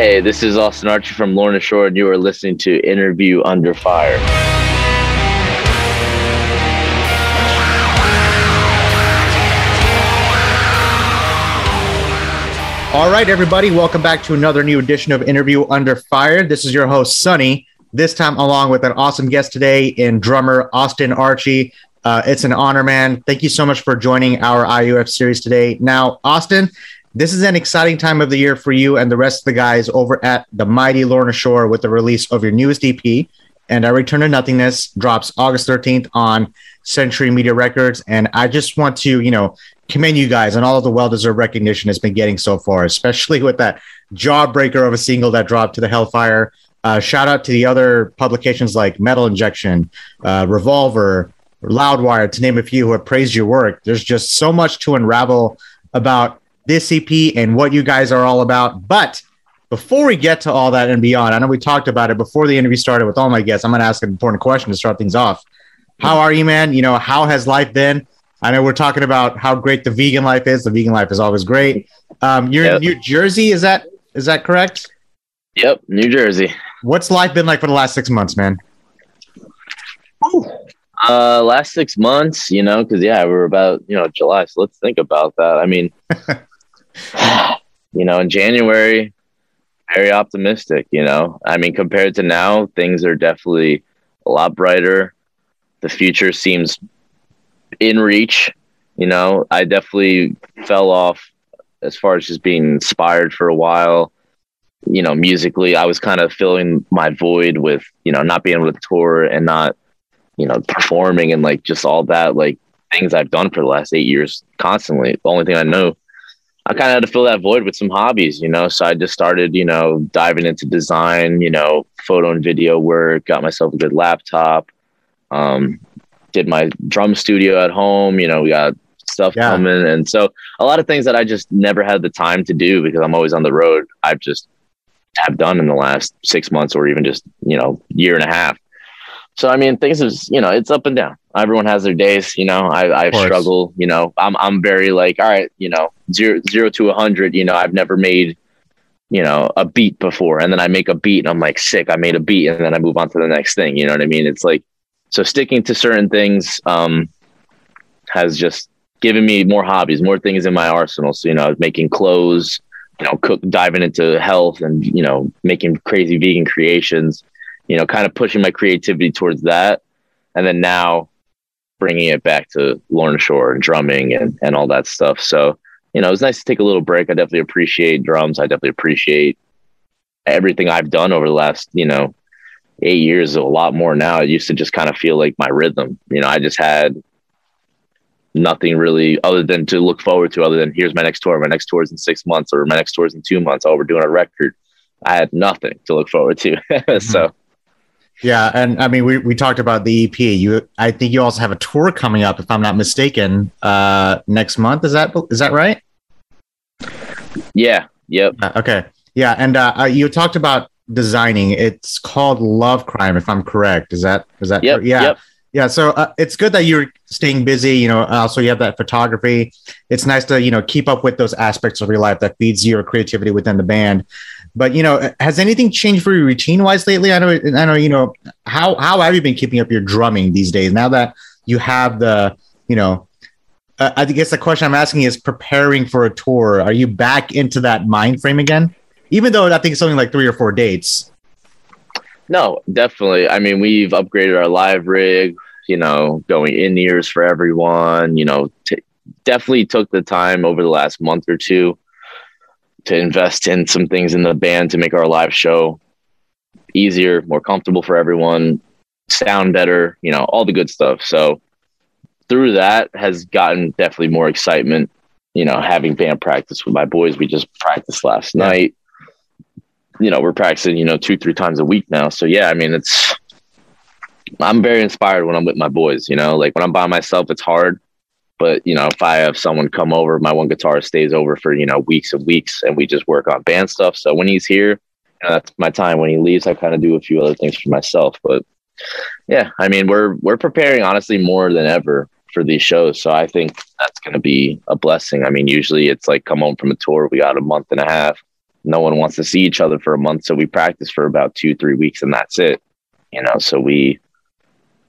Hey, this is Austin Archey from Lorna Shore, and you are listening to Interview Under Fire. All right, everybody, welcome back to another new edition of Interview Under Fire. This is your host, Sonny, this time along with an awesome guest today in drummer Austin Archey. Uh, it's an honor, man. Thank you so much for joining our IUF series today. Now, Austin, this is an exciting time of the year for you and the rest of the guys over at the mighty Lorna Shore with the release of your newest EP. And I Return to Nothingness drops August 13th on Century Media Records. And I just want to, you know, commend you guys on all of the well-deserved recognition it's been getting so far, especially with that jawbreaker of a single that dropped to the Hellfire. Uh, shout out to the other publications like Metal Injection, uh, Revolver, Loudwire, to name a few, who have praised your work. There's just so much to unravel about this EP and what you guys are all about. But before we get to all that and beyond, I know we talked about it before the interview started with all my guests. I'm going to ask an important question to start things off. How are you, man? You know, how has life been? I know we're talking about how great the vegan life is. The vegan life is always great. Um, you're yep. in New Jersey, is that is that correct? Yep, New Jersey. What's life been like for the last six months, man? Uh, last six months, you know, because yeah, we're about you know July, so let's think about that. I mean, you know, in January, very optimistic. You know, I mean, compared to now, things are definitely a lot brighter. The future seems in reach. You know, I definitely fell off as far as just being inspired for a while. You know, musically, I was kind of filling my void with, you know, not being able to tour and not, you know, performing and like just all that, like things I've done for the last eight years constantly. The only thing I know, I kind of had to fill that void with some hobbies, you know. So I just started, you know, diving into design, you know, photo and video work, got myself a good laptop, um, did my drum studio at home. You know, we got stuff yeah. coming, and so a lot of things that I just never had the time to do because I'm always on the road. I've just have done in the last six months or even just you know year and a half. So I mean, things is you know it's up and down. Everyone has their days. You know, I I struggle. You know, I'm I'm very like all right. You know, zero zero to a hundred. You know, I've never made you know a beat before, and then I make a beat and I'm like sick. I made a beat, and then I move on to the next thing. You know what I mean? It's like so sticking to certain things um, has just given me more hobbies, more things in my arsenal. So you know, making clothes, you know, cook, diving into health, and you know, making crazy vegan creations. You know, kind of pushing my creativity towards that, and then now bringing it back to Lorna Shore and drumming and and all that stuff. So you know, it was nice to take a little break. I definitely appreciate drums. I definitely appreciate everything I've done over the last you know eight years a lot more now. It used to just kind of feel like my rhythm. You know, I just had nothing really other than to look forward to other than here's my next tour. My next tour is in six months or my next tour is in two months. Oh, we're doing a record. I had nothing to look forward to. so yeah, and I mean we, we talked about the EP. You I think you also have a tour coming up, if I'm not mistaken, uh next month. Is that is that right? Yeah. Yep. Uh, okay. Yeah, and uh, uh you talked about designing. It's called Love Crime, if I'm correct. Is that is that? Yep, yeah. Yep. Yeah, so uh, it's good that you're staying busy. You know, also you have that photography. It's nice to you know keep up with those aspects of your life that feeds your creativity within the band. But you know, has anything changed for you routine wise lately? I know, I know. You know, how how have you been keeping up your drumming these days? Now that you have the, you know, uh, I guess the question I'm asking is preparing for a tour. Are you back into that mind frame again? even though I think it's only like three or four dates. No, definitely. I mean, we've upgraded our live rig, you know, going in ears for everyone, you know, t- definitely took the time over the last month or two to invest in some things in the band to make our live show easier, more comfortable for everyone, sound better, you know, all the good stuff. So through that has gotten definitely more excitement, you know, having band practice with my boys. We just practiced last yeah. night you know, we're practicing, you know, two, three times a week now. So yeah, I mean, it's, I'm very inspired when I'm with my boys, you know, like when I'm by myself, it's hard. But, you know, if I have someone come over, my one guitarist stays over for, you know, weeks and weeks and we just work on band stuff. So when he's here, you know, that's my time. When he leaves, I kind of do a few other things for myself. But yeah, I mean, we're, we're preparing honestly more than ever for these shows. So I think that's going to be a blessing. I mean, usually it's like come home from a tour, we got a month and a half no one wants to see each other for a month. So we practice for about two, three weeks and that's it. You know, so we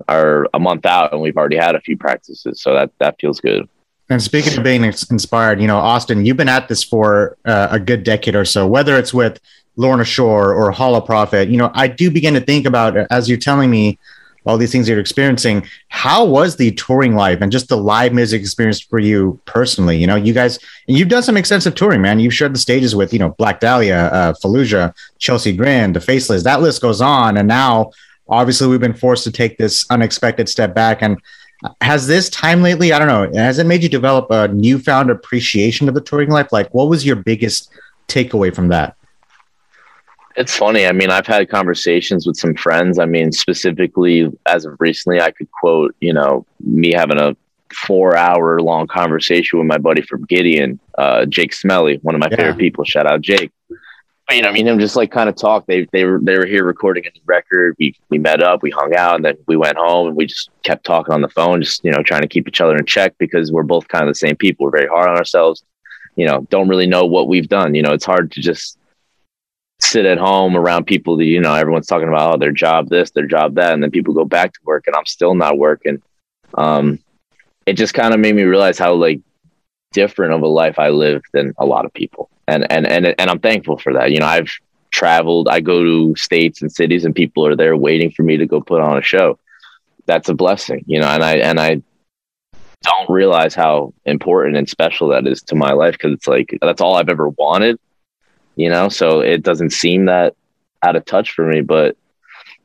are a month out and we've already had a few practices. So that, that feels good. And speaking of being inspired, you know, Austin, you've been at this for uh, a good decade or so, whether it's with Lorna Shore or Holoprofit. You know, I do begin to think about as you're telling me all these things you're experiencing. How was the touring life and just the live music experience for you personally? You know, you guys, you've done some extensive touring, man. You've shared the stages with, you know, Black Dahlia, uh, Fallujah, Chelsea Grin, The Faceless. That list goes on. And now, obviously, we've been forced to take this unexpected step back. And has this time lately, I don't know, has it made you develop a newfound appreciation of the touring life? Like, what was your biggest takeaway from that? It's funny. I mean, I've had conversations with some friends. I mean, specifically as of recently, I could quote, you know, me having a four hour long conversation with my buddy from Gideon, uh, Jake Smelly, one of my yeah. favorite people. Shout out Jake you know, I mean, him just like kind of talk. They they were they were here recording a record. We we met up, we hung out, and then we went home and we just kept talking on the phone, just you know, trying to keep each other in check because we're both kind of the same people. We're very hard on ourselves. You know, don't really know what we've done. You know, it's hard to just sit at home around people that you know everyone's talking about oh, their job this, their job that, and then people go back to work, and I'm still not working. Um, it just kind of made me realize how like different of a life I live than a lot of people and and and and I'm thankful for that. You know, I've traveled. I go to states and cities, and people are there waiting for me to go put on a show. That's a blessing, you know. And I and I don't realize how important and special that is to my life because it's like that's all I've ever wanted, you know. So it doesn't seem that out of touch for me, but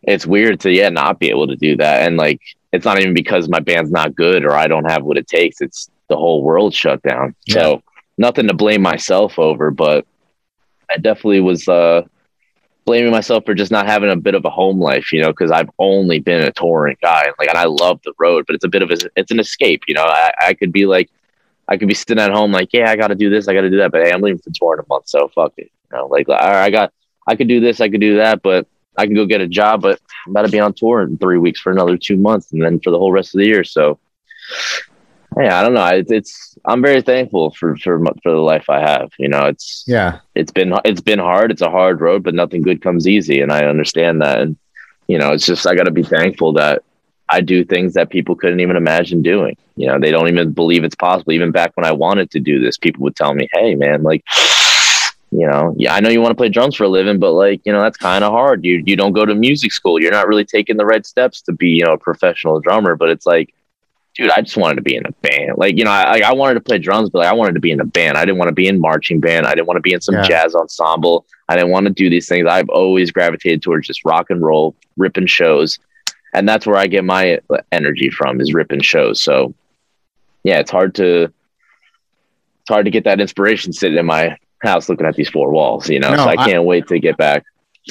it's weird to yeah not be able to do that. And like it's not even because my band's not good or I don't have what it takes. It's the whole world shut down. Yeah. So nothing to blame myself over, but I definitely was uh, blaming myself for just not having a bit of a home life, you know, because I've only been a touring guy, like, and I love the road, but it's a bit of a, it's an escape, you know. I, I could be like, I could be sitting at home, like, yeah, I got to do this, I got to do that, but hey, I'm leaving for tour in a month, so fuck it, you know, like, all right, I got, I could do this, I could do that, but I can go get a job, but I'm about to be on tour in three weeks for another two months, and then for the whole rest of the year, so yeah, I don't know. It's, it's I'm very thankful for for for the life I have. You know, it's yeah, it's been it's been hard. It's a hard road, but nothing good comes easy, and I understand that. And you know, it's just I got to be thankful that I do things that people couldn't even imagine doing. You know, they don't even believe it's possible. Even back when I wanted to do this, people would tell me, "Hey, man, like." You know, yeah, I know you want to play drums for a living, but like, you know, that's kind of hard. You you don't go to music school. You're not really taking the right steps to be, you know, a professional drummer. But it's like, dude, I just wanted to be in a band. Like, you know, I, I wanted to play drums, but like, I wanted to be in a band. I didn't want to be in marching band. I didn't want to be in some yeah. jazz ensemble. I didn't want to do these things. I've always gravitated towards just rock and roll, ripping shows. And that's where I get my energy from is ripping shows. So yeah, it's hard to, it's hard to get that inspiration sitting in my house looking at these four walls, you know, no, so I can't I, wait to get back.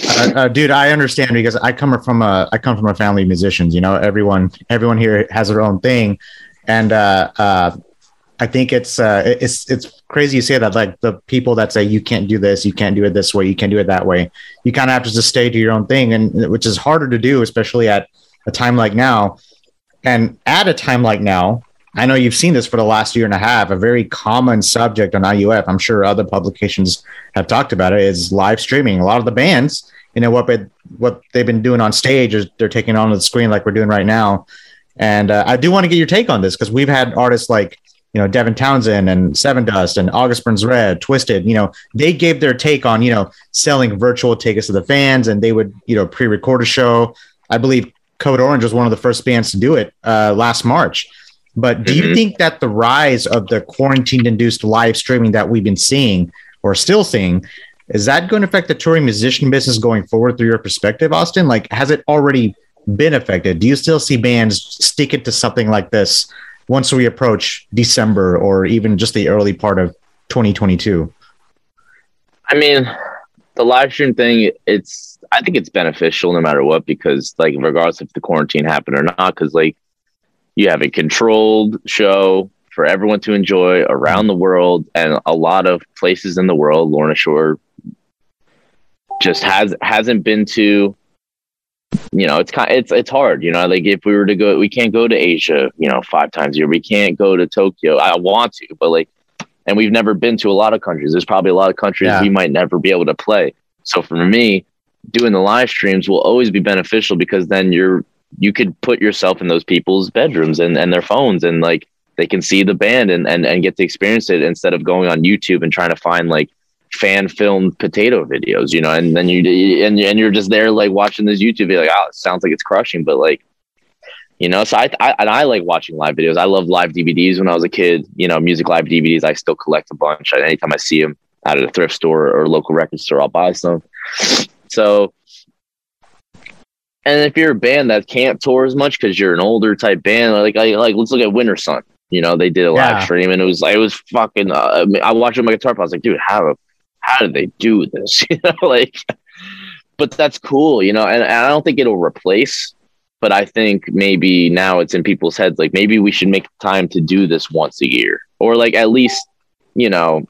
Uh, uh, dude, I understand because I come from a I come from a family of musicians. You know, everyone everyone here has their own thing, and uh, uh, I think it's uh, it's it's crazy you say that. Like the people that say you can't do this, you can't do it this way, you can't do it that way. You kind of have to just stay to your own thing, and which is harder to do, especially at a time like now. And at a time like now, I know you've seen this for the last year and a half. A very common subject on IUF. I'm sure other publications have talked about it. Is live streaming. A lot of the bands, you know, what what they've been doing on stage is they're taking on the screen like we're doing right now. And uh, I do want to get your take on this because we've had artists like you know Devin Townsend and Sevendust and August Burns Red, Twisted, You know, they gave their take on you know selling virtual tickets to the fans, and they would you know pre-record a show. I believe Code Orange was one of the first bands to do it uh, last March. But do mm-hmm. you think that the rise of the quarantine induced live streaming that we've been seeing or still seeing is that going to affect the touring musician business going forward through your perspective, Austin? Like, has it already been affected? Do you still see bands stick it to something like this once we approach December or even just the early part of 2022? I mean, the live stream thing, it's I think it's beneficial no matter what because like regardless if the quarantine happened or not, because like you have a controlled show for everyone to enjoy around the world and a lot of places in the world. Lorna Shore just has hasn't been to. You know, it's kind it's it's hard. You know, like if we were to go, we can't go to Asia. You know, five times a year. We can't go to Tokyo. I want to, but like and we've never been to a lot of countries. There's probably a lot of countries yeah. we might never be able to play. So for me, doing the live streams will always be beneficial because then you're you could put yourself in those people's bedrooms and, and their phones and like they can see the band and, and, and get to experience it instead of going on YouTube and trying to find like fan filmed potato videos, you know, and then you and, and you're just there like watching this YouTube video, like, oh, it sounds like it's crushing, but like you know? So I, I and i like watching live videos. I love live dvds when i was a kid you know music live dvds i still collect a bunch. Anytime i see them out at a thrift store or local record store i'll buy some. So and if you're a band that can't tour as much because you're an older type band like I, like let's look at Wintersun you know they did a live yeah. stream and it was like it was fucking uh, i watched it on my guitar i was like dude how how did they do this you know like but that's cool you know and, and i don't think it'll replace but I think maybe now it's in people's heads like maybe we should make time to do this once a year or like at least you know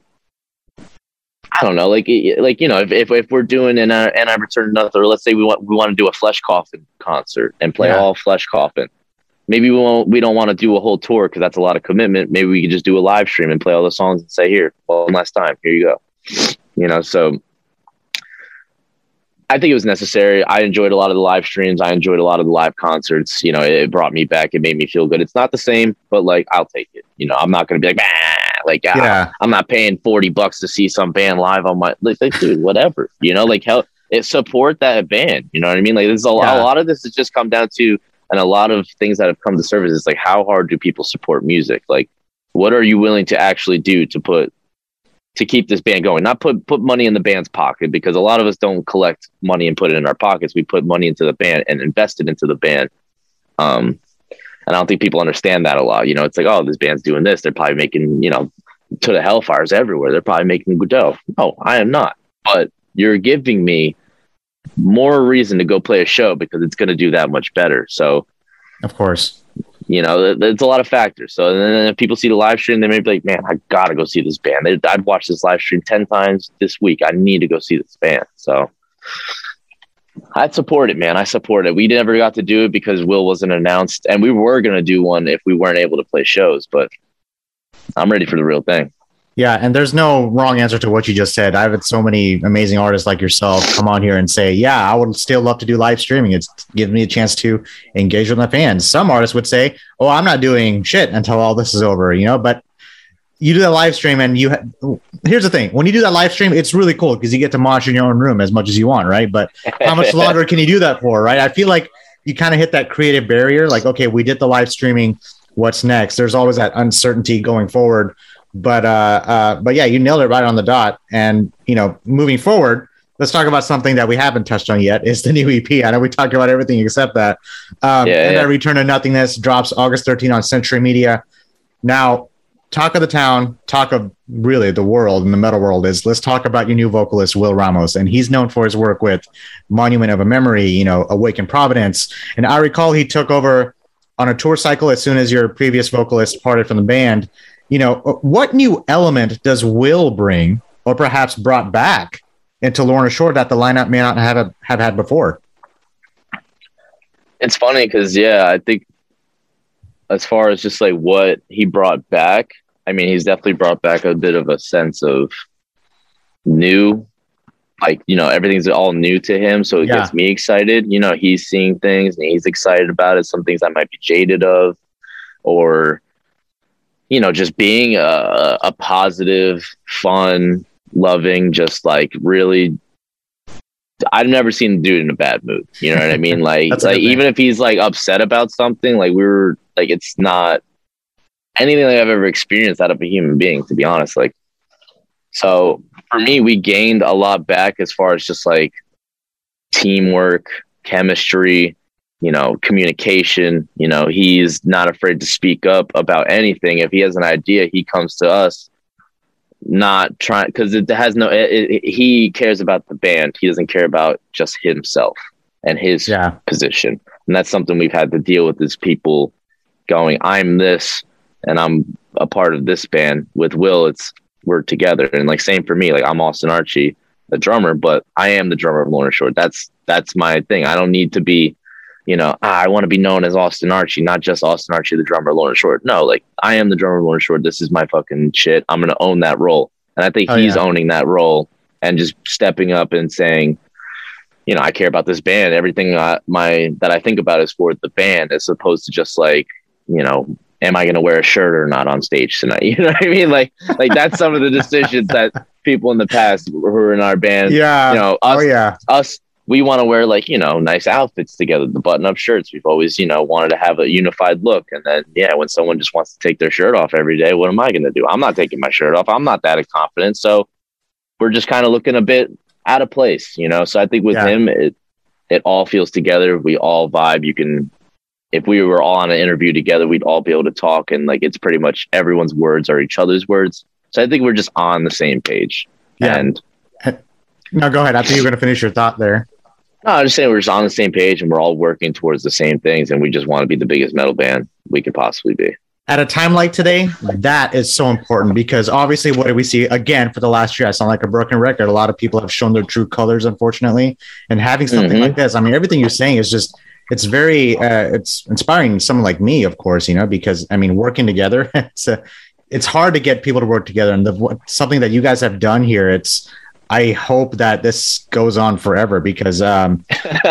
I don't know like like you know if if, if we're doing an uh, and I return or let's say we want we want to do a Flesh Coffin concert and play yeah. all Flesh Coffin maybe we won't we don't want to do a whole tour because that's a lot of commitment maybe we could just do a live stream and play all the songs and say here one last time here you go you know so I think it was necessary. I enjoyed a lot of the live streams. I enjoyed a lot of the live concerts. You know, it brought me back. It made me feel good. It's not the same, but like I'll take it. You know, I'm not going to be like, bah! Like yeah. I'm not paying 40 bucks to see some band live on my like, like dude, whatever. You know, like hell, it support that band. You know what I mean? Like there's a, yeah. a lot of this has just come down to, and a lot of things that have come to surface is like how hard do people support music? Like, what are you willing to actually do to put to keep this band going. Not put put money in the band's pocket because a lot of us don't collect money and put it in our pockets. We put money into the band and invest it into the band. Um, and I don't think people understand that a lot. You know, it's like, oh, this band's doing this. They're probably making, you know, to the hellfires everywhere. They're probably making good dough. No, I am not. But you're giving me more reason to go play a show because it's going to do that much better. So, of course, you know, it's a lot of factors. So then if people see the live stream, they may be like, man, I got to go see this band. They, I'd watch this live stream 10 times this week. I need to go see this band. So I'd support it, man. I support it. We never got to do it because Will wasn't announced. And we were going to do one if we weren't able to play shows, but I'm ready for the real thing. Yeah, and there's no wrong answer to what you just said. I've had so many amazing artists like yourself come on here and say, "Yeah, I would still love to do live streaming. It's gives me a chance to engage with my fans." Some artists would say, "Oh, I'm not doing shit until all this is over," you know. But you do that live stream, and you. Ha- Here's the thing: when you do that live stream, it's really cool because you get to march in your own room as much as you want, right? But how much longer can you do that for, right? I feel like you kind of hit that creative barrier. Like, okay, we did the live streaming. What's next? There's always that uncertainty going forward but uh, uh, but yeah, you nailed it right on the dot. And you know, moving forward, let's talk about something that we haven't touched on yet. Is the new EP? I know we talked about everything except that. Um, yeah, and yeah. that Return to Nothingness drops August 13 on Century Media. Now, talk of the town, talk of really the world and the metal world is let's talk about your new vocalist Will Ramos, and he's known for his work with Monument of a Memory, you know, A Wake in Providence, and I recall he took over on a tour cycle as soon as your previous vocalist parted from the band you know, what new element does Will bring, or perhaps brought back into Lorna Shore that the lineup may not have have had before? It's funny because yeah, I think as far as just like what he brought back, I mean, he's definitely brought back a bit of a sense of new like you know everything's all new to him so it yeah. gets me excited you know he's seeing things and he's excited about it some things i might be jaded of or you know, just being a, a positive, fun, loving, just like really I've never seen him dude in a bad mood. You know what I mean? Like, like even if he's like upset about something, like we were like, it's not anything that I've ever experienced out of a human being, to be honest. Like, so for me, we gained a lot back as far as just like teamwork, chemistry, you know, communication. You know, he's not afraid to speak up about anything. If he has an idea, he comes to us, not trying because it has no. It, it, he cares about the band. He doesn't care about just himself and his yeah. position. And that's something we've had to deal with is people going, "I'm this, and I'm a part of this band." With Will, it's we're together, and like same for me. Like I'm Austin Archey, the drummer, but I am the drummer of Lorna Shore. That's that's my thing. I don't need to be you know, ah, I want to be known as Austin Archey, not just Austin Archey, the drummer, Lorna Shore. No, like I am the drummer, of Lorna Shore. This is my fucking shit. I'm gonna own that role, and I think Oh, he's yeah. owning that role and just stepping up and saying, you know, I care about this band. Everything I, my that I think about is for the band, as opposed to just like, you know, am I gonna wear a shirt or not on stage tonight? You know what I mean? Like, like that's some of the decisions that people in the past who were in our band, Yeah. you know, oh, us oh yeah. us we want to wear like you know nice outfits together the button up shirts we've always you know wanted to have a unified look and then yeah when someone just wants to take their shirt off every day what am i going to do i'm not taking my shirt off i'm not that confident so we're just kind of looking a bit out of place you know so i think with Yeah. him it it all feels together we all vibe you can if we were all on an interview together we'd all be able to talk and like it's pretty much everyone's words are each other's words so i think we're just on the same page Yeah. and No, go ahead. I think you're gonna finish your thought there. No, I'm just saying we're just on the same page and we're all working towards the same things, and we just want to be the biggest metal band we could possibly be. At a time like today, that is so important because obviously, what do we see again for the last year? I sound like a broken record. A lot of people have shown their true colors, unfortunately, and having something Mhm. like this. I mean, everything you're saying is just. It's very, uh, it's inspiring. Someone like me, of course, you know, because I mean, working together, it's a, it's hard to get people to work together. And the something that you guys have done here, it's. I hope that this goes on forever because um,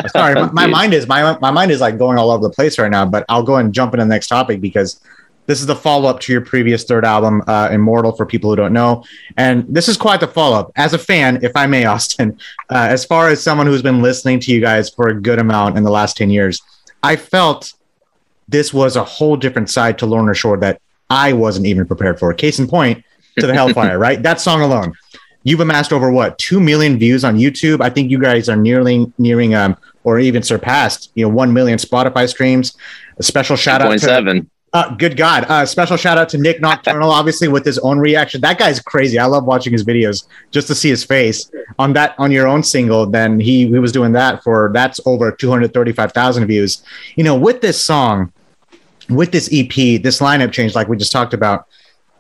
sorry, my, my mind is my my mind is like going all over the place right now. But I'll go and jump into the next topic because this is the follow up to your previous third album, uh, Immortal. For people who don't know, and this is quite the follow up. As a fan, if I may, Austin, uh, as far as someone who's been listening to you guys for a good amount in the last ten years, I felt this was a whole different side to Lorna Shore that I wasn't even prepared for. Case in point, to the Hellfire, right? That song alone. You've amassed over what two million views on YouTube. I think you guys are nearly nearing um or even surpassed you know one million Spotify streams. A special shout out Point to seven. Uh, good God! Uh, special shout out to Nick Nocturnal, obviously with his own reaction. That guy's crazy. I love watching his videos just to see his face on that on your own single. Then he he was doing that for that's over two hundred thirty five thousand views. You know, with this song, with this EP, this lineup change, like we just talked about,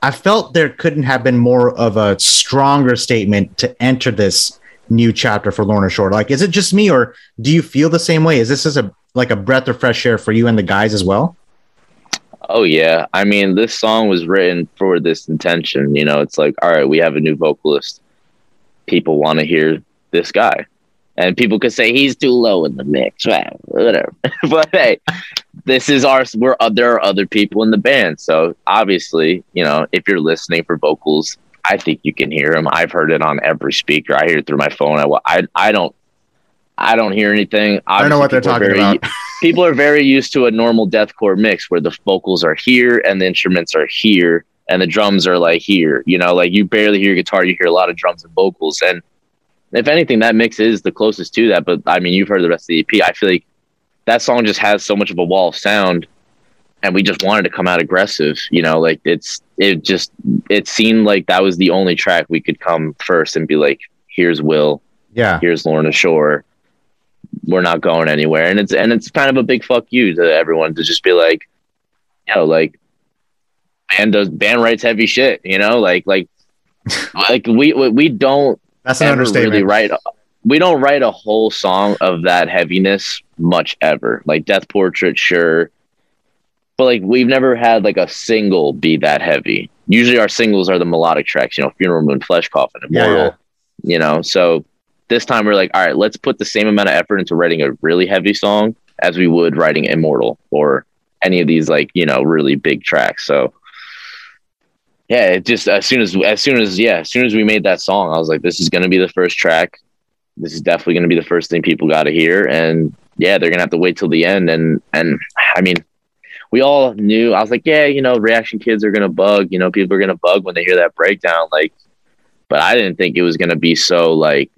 I felt there couldn't have been more of a stronger statement to enter this new chapter for Lorna Shore. Like, is it just me, or do you feel the same way? Is this as a like a breath of fresh air for you and the guys as well? Oh yeah. I mean, this song was written for this intention. You know, it's like, all right, we have a new vocalist. People want to hear this guy. And people could say he's too low in the mix, right? Whatever. but hey, this is our. We're uh, there are other people in the band, so obviously, you know, if you're listening for vocals, I think you can hear them. I've heard it on every speaker. I hear it through my phone. I I, I don't. I don't hear anything. I don't know what they're talking very- about. people are very used to a normal deathcore mix where the vocals are here and the instruments are here and the drums are like here. You know, like you barely hear guitar, you hear a lot of drums and vocals. And if anything, that mix is the closest to that. But I mean, you've heard the rest of the EP. I feel like that song just has so much of a wall of sound, and we just wanted to come out aggressive. You know, like it's it just it seemed like that was the only track we could come first and be like, here's Will, Yeah. here's Lorna Shore. We're not going anywhere. And it's and it's kind of a big fuck you to everyone to just be like, you know, like band does band writes heavy shit, you know, like like like we we don't That's an understatement. really write we don't write a whole song of that heaviness much ever. Like Death Portrait, sure. But like we've never had like a single be that heavy. Usually our singles are the melodic tracks, you know, Funeral Moon, Flesh Coffin, Immortal, yeah. you know. So this time we're like, all right, let's put the same amount of effort into writing a really heavy song as we would writing Immortal or any of these like, you know, really big tracks. So yeah, it just as soon as as soon as yeah, as soon as we made that song, I was like, this is gonna be the first track. This is definitely gonna be the first thing people gotta hear. And yeah, they're gonna have to wait till the end. And and I mean, we all knew I was like, yeah, you know, reaction kids are gonna bug, you know, people are gonna bug when they hear that breakdown. Like, but I didn't think it was gonna be so like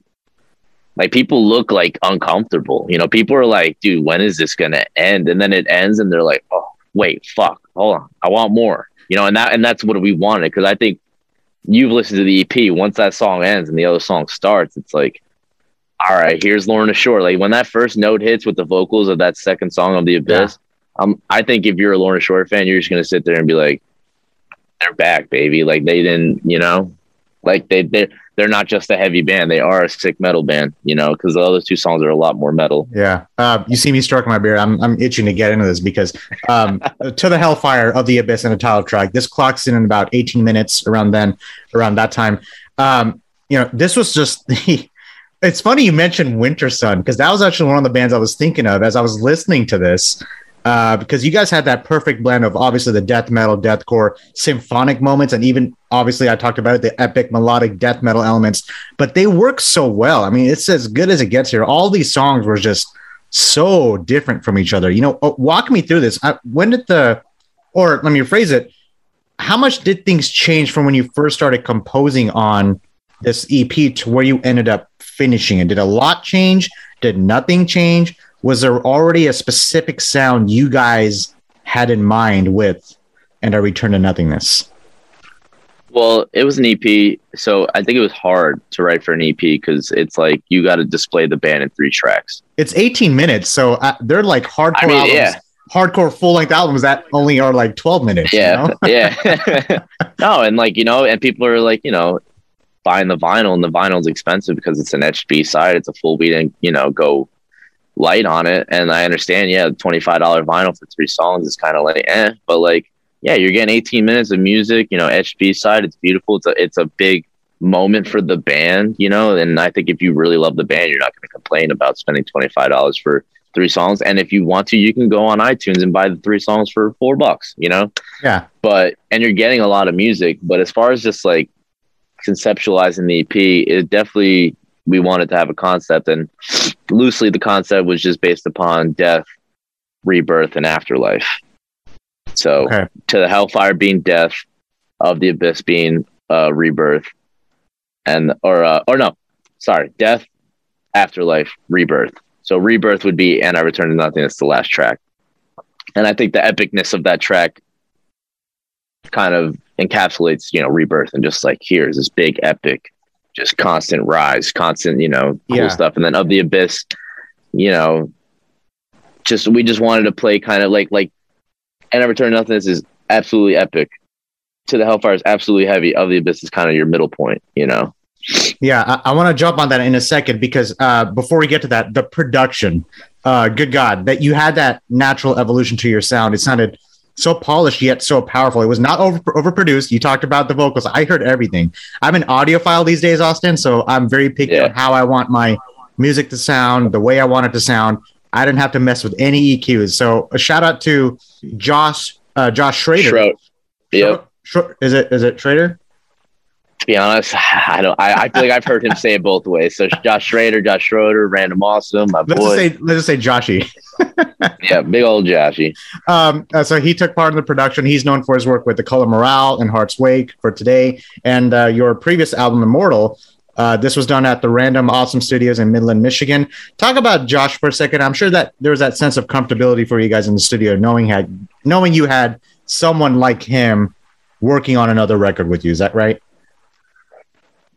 like people look like uncomfortable. You know, people are like, dude, when is this gonna end? And then it ends and they're like, oh wait, fuck, hold on. I want more. You know, and that and that's what we wanted because I think you've listened to the EP. Once that song ends and the other song starts, it's like, all right, here's Lorna Shore. Like when that first note hits with the vocals of that second song of the Abyss, um, I think if you're a Lorna Shore fan, you're just gonna sit there and be like, they're back, baby. Like they didn't, you know. Like they they they're not just a heavy band; they are a sick metal band. You know, because the other two songs are a lot more metal. Yeah, uh, you see me stroking my beard. I'm I'm itching to get into this because um, to the Hellfire of the Abyss and a title track. This clocks in in about 18 minutes around then, around that time. Um, you know, this was just the. It's funny you mentioned Wintersun because that was actually one of the bands I was thinking of as I was listening to this. Uh, because you guys had that perfect blend of obviously the death metal, deathcore, symphonic moments, and even obviously I talked about it, the epic melodic death metal elements. But they work so well. I mean, it's as good as it gets here. All these songs were just so different from each other. You know, uh, walk me through this. I, when did the, or let me rephrase it, how much did things change from when you first started composing on this EP to where you ended up finishing it? Did a lot change? Did nothing change? Was there already a specific sound you guys had in mind with and a return to nothingness? Well, it was an EP, so I think it was hard to write for an EP because it's like you got to display the band in three tracks. It's 18 minutes, so uh, they're like hardcore I mean, albums. Yeah. Hardcore full length albums that only are like 12 minutes. Yeah. You know? yeah. no, and like, you know, and people are like, you know, buying the vinyl, and the vinyl's expensive because it's an etched B side. It's a full beat and, you know, go light on it. And I understand, yeah, $25 vinyl for three songs is kind of like, eh, but like, yeah, you're getting 18 minutes of music, you know, etched B side. It's beautiful. It's a, it's a big moment for the band, you know, and I think if you really love the band, you're not going to complain about spending $25 for three songs. And if you want to, you can go on iTunes and buy the three songs for four bucks, you know? Yeah. But, and you're getting a lot of music. But as far as just like conceptualizing the EP, it definitely we wanted to have a concept, and loosely the concept was just based upon death, rebirth, and afterlife. So okay. to the hellfire being death, of the abyss being uh, rebirth, and or uh, or no, sorry, death, afterlife, rebirth. So rebirth would be and I return to nothing. nothingness, the last track, and I think the epicness of that track kind of encapsulates you know rebirth and just like here's this big epic just constant rise, constant, you know, cool yeah. stuff. And then of the abyss, you know, just we just wanted to play kind of like like and I return nothingness is absolutely epic. To the Hellfire is absolutely heavy. Of the Abyss is kind of your middle point, you know. Yeah, I, I want to jump on that in a second because uh, before we get to that, the production, uh, good God, that you had that natural evolution to your sound. It sounded so polished yet so powerful. It was not over overproduced. You talked about the vocals. I heard everything. I'm an audiophile these days, Austin, so I'm very picky yeah. on how I want my music to sound, the way I want it to sound. I didn't have to mess with any EQs. So a shout out to Josh uh, Josh Schrader. Yep. Is it is it Schrader? To be honest, I don't. I, I feel like I've heard him say it both ways. So Josh Schrader, Josh Schroeder, Random Awesome, my let's boy. Just say, let's just say Joshy. yeah, big old Joshy. Um, uh, so he took part in the production. He's known for his work with The Color Morale and Heart's Wake for today, and uh, your previous album, Immortal. Uh, this was done at the Random Awesome Studios in Midland, Michigan. Talk about Josh for a second. I'm sure that there was that sense of comfortability for you guys in the studio, knowing had knowing you had someone like him working on another record with you. Is that right?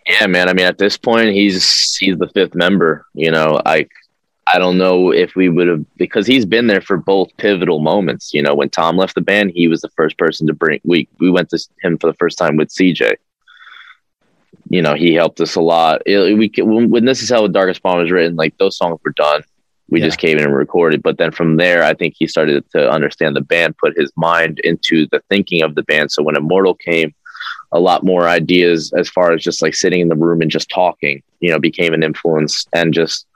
Yeah, man. I mean, at this point, he's he's the fifth member. You know, I I don't know if we would have because he's been there for both pivotal moments. You know, when Tom left the band, he was the first person to bring. We we went to him for the first time with CJ. You know, he helped us a lot. It, we when this is how the Darkest Spawn was written, like those songs were done. We yeah. just came in and recorded. But then from there, I think he started to understand the band, put his mind into the thinking of the band. So when Immortal came, a lot more ideas as far as just like sitting in the room and just talking, you know, became an influence and just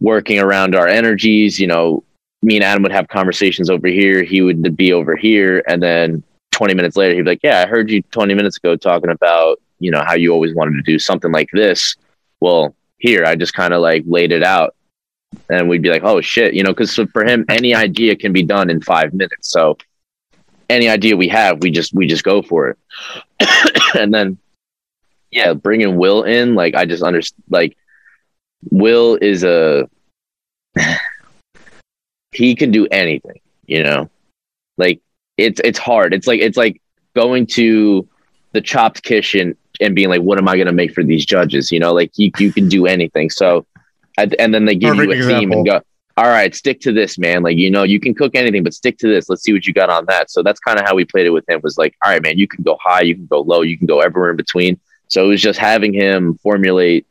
working around our energies. You know, me and Adam would have conversations over here. He would be over here. And then 20 minutes later, he'd be like, Yeah, I heard you 20 minutes ago talking about, you know, how you always wanted to do something like this. Well, here, I just kind of like laid it out. And we'd be like, Oh shit, you know, because for him, any idea can be done in five minutes. So, any idea we have, we just we just go for it. and then yeah, uh, bringing Will in, like I just understand like Will is a he can do anything, you know. Like it's it's hard. It's like it's like going to the chopped kitchen and being like, "What am I going to make for these judges?" You know, like you you can do anything. So, and then they give Perfect you a example. theme and go, all right, stick to this, man. Like, you know, you can cook anything, but stick to this. Let's see what you got on that. So that's kind of how we played it with him was like, all right, man, you can go high, you can go low, you can go everywhere in between. So it was just having him formulate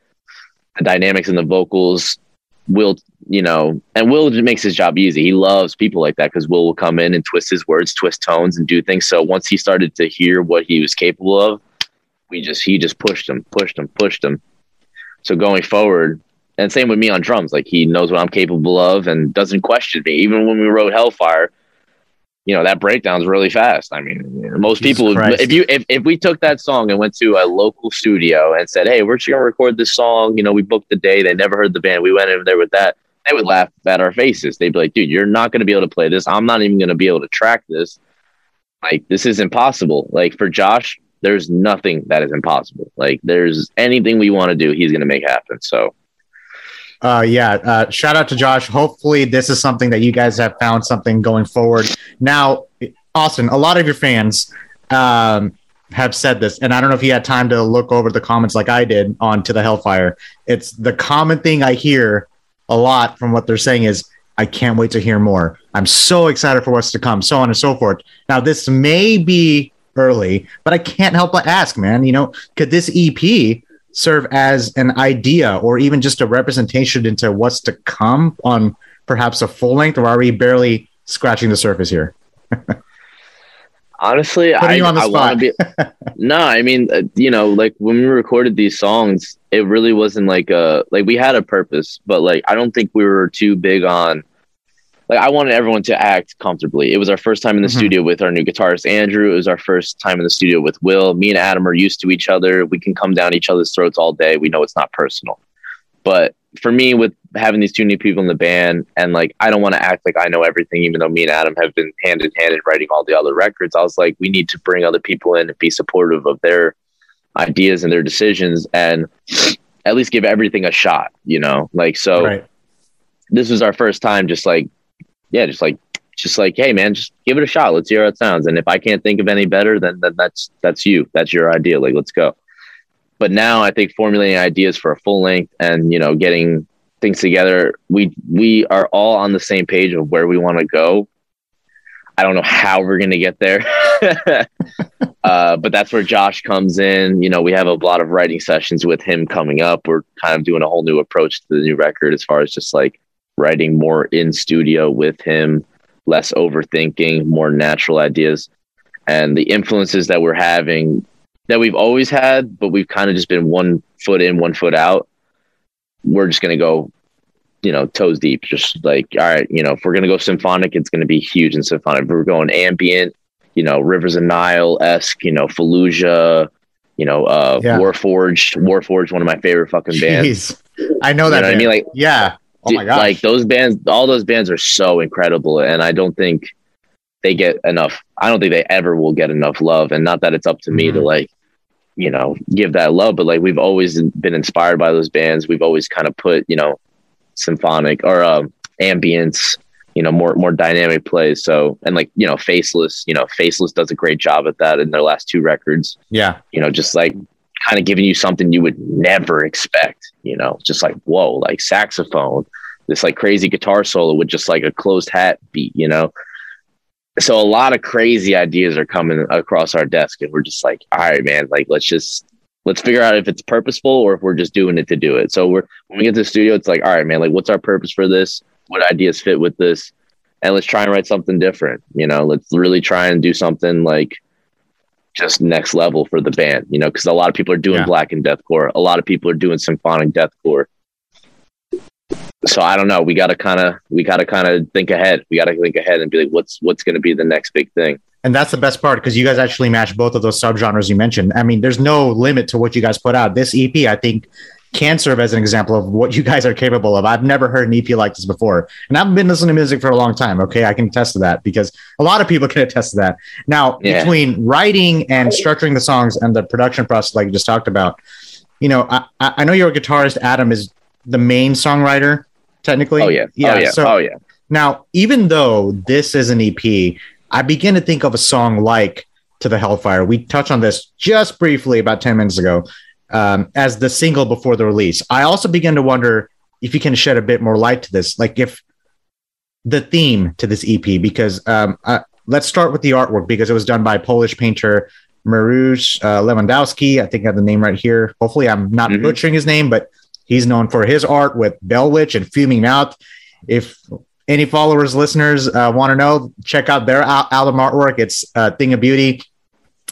the dynamics and the vocals. Will, you know, and Will makes his job easy. He loves people like that because Will will come in and twist his words, twist tones, and do things. So once he started to hear what he was capable of, we just he just pushed him, pushed him, pushed him. So going forward, and same with me on drums, like he knows what I'm capable of and doesn't question me. Even when we wrote Hellfire, you know that breakdown's really fast. I mean, most Jesus people, Christ. if you if, if we took that song and went to a local studio and said, "Hey, we're just gonna record this song," you know, we booked the day. They never heard the band. We went in there with that. They would laugh at our faces. They'd be like, "Dude, you're not gonna be able to play this. I'm not even gonna be able to track this. Like, this is impossible." Like for Josh, there's nothing that is impossible. Like, there's anything we want to do, he's gonna make happen. So uh, yeah, uh, shout out to Josh. Hopefully, this is something that you guys have found something going forward. Now, Austin, a lot of your fans um, have said this, and I don't know if you had time to look over the comments like I did on To the Hellfire. It's the common thing I hear a lot from what they're saying is, I can't wait to hear more. I'm so excited for what's to come, so on and so forth. Now, this may be early, but I can't help but ask, man, you know, could this EP serve as an idea or even just a representation into what's to come on perhaps a full length, or are we barely scratching the surface here? Honestly, Putting I, I want to be. no, I mean, uh, you know, like when we recorded these songs, it really wasn't like a like we had a purpose, but like I don't think we were too big on like I wanted everyone to act comfortably. It was our first time in the mm-hmm. studio with our new guitarist Andrew. It was our first time in the studio with Will. Me and Adam are used to each other. We can come down each other's throats all day. We know it's not personal. But for me, with having these two new people in the band, and like I don't want to act like I know everything, even though me and Adam have been hand in hand in writing all the other records. I was like, we need to bring other people in and be supportive of their ideas and their decisions, and at least give everything a shot. You know, like so. Right. This was our first time, just like yeah, just like just like, hey man, just give it a shot. Let's hear how it sounds. And if I can't think of any better, then, then that's that's you. That's your idea. Like, let's go. But now I think formulating ideas for a full length and you know getting things together, we we are all on the same page of where we want to go. I don't know how we're gonna get there, uh, but that's where Josh comes in. You know, we have a lot of writing sessions with him coming up. We're kind of doing a whole new approach to the new record as far as just like writing more in studio with him, less overthinking, more natural ideas. And the influences that we're having that we've always had, but we've kind of just been one foot in, one foot out. We're just going to go, you know, toes deep. Just like, all right, you know, if we're going to go symphonic, it's going to be huge in symphonic. If we're going ambient, you know, Rivers of Nihil esque, you know, Fallujah, you know, uh, yeah. Warforged, Warforged, one of my favorite fucking bands. I know that. You know I mean? Like, yeah, Oh my god! Like those bands, all those bands are so incredible, and I don't think they get enough. I don't think they ever will get enough love. And not that it's up to me mm-hmm. to like, you know, give that love, but like we've always been inspired by those bands. We've always kind of put, you know, symphonic or um, ambience, you know, more more dynamic plays. So and like you know, Faceless, you know, Faceless does a great job at that in their last two records. Yeah, you know, just like kind of giving you something you would never expect, you know, just like, whoa, like saxophone, this like crazy guitar solo with just like a closed hat beat, you know? So a lot of crazy ideas are coming across our desk and we're just like, all right, man, like let's just let's figure out if it's purposeful or if we're just doing it to do it. So we're when we get to the studio, it's like, all right, man, like what's our purpose for this? What ideas fit with this? And let's try and write something different. You know, let's really try and do something like just next level for the band, you know, because a lot of people are doing yeah. black and deathcore. A lot of people are doing symphonic deathcore. So I don't know. We got to kind of we got to kind of think ahead. We got to think ahead and be like, what's what's going to be the next big thing. And that's the best part because you guys actually match both of those subgenres you mentioned. I mean, there's no limit to what you guys put out. This EP, I think, can serve as an example of what you guys are capable of. I've never heard an EP like this before. And I've been listening to music for a long time. Okay. I can attest to that because a lot of people can attest to that. Now, yeah. between writing and structuring the songs and the production process, like you just talked about, you know, I, I know your guitarist, Adam, is the main songwriter, technically. Oh, yeah. Oh, yeah. Oh, yeah. So, oh, yeah. Now, even though this is an EP, I begin to think of a song like To the Hellfire. We touched on this just briefly about 10 minutes ago um, as the single before the release. I also begin to wonder if you can shed a bit more light to this, like if the theme to this EP, because um, uh, let's start with the artwork because it was done by Polish painter Mariusz uh, Lewandowski. I think I have the name right here. Hopefully, I'm not mm-hmm. butchering his name, but he's known for his art with Bell Witch and Fuming Mouth. If any followers, listeners uh, want to know, check out their al- album artwork. It's uh, Thing of Beauty.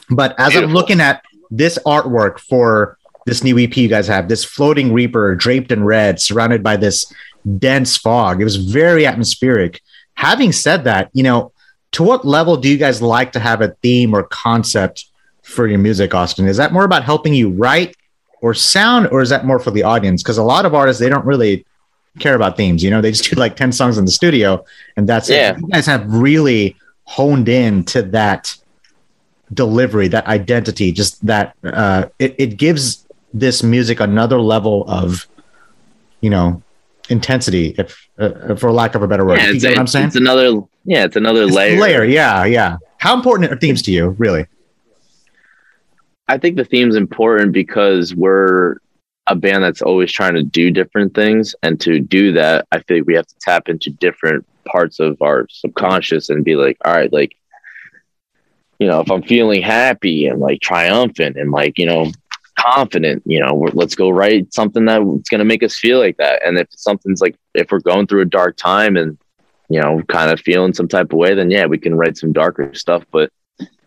But as Beautiful. I'm looking at this artwork for this new EP you guys have, this floating reaper draped in red, surrounded by this dense fog, it was very atmospheric. Having said that, you know, to what level do you guys like to have a theme or concept for your music, Austin? Is that more about helping you write or sound, or is that more for the audience? Because a lot of artists, they don't really care about themes. You know, they just do like 10 songs in the studio and that's yeah. it. You guys have really honed in to that delivery, that identity, just that uh, it, it gives this music another level of, you know, intensity, if uh, for lack of a better word. Yeah, you know what I'm saying? It's another, yeah, it's another it's layer. Layer, yeah, yeah. How important are themes to you, really? I think the theme's important because we're a band that's always trying to do different things. And to do that, I think we have to tap into different parts of our subconscious and be like, all right, like, you know, if I'm feeling happy and like triumphant and like, you know, confident, you know, let's go write something that's going to make us feel like that. And if something's like, if we're going through a dark time and, you know, kind of feeling some type of way, then yeah, we can write some darker stuff. But,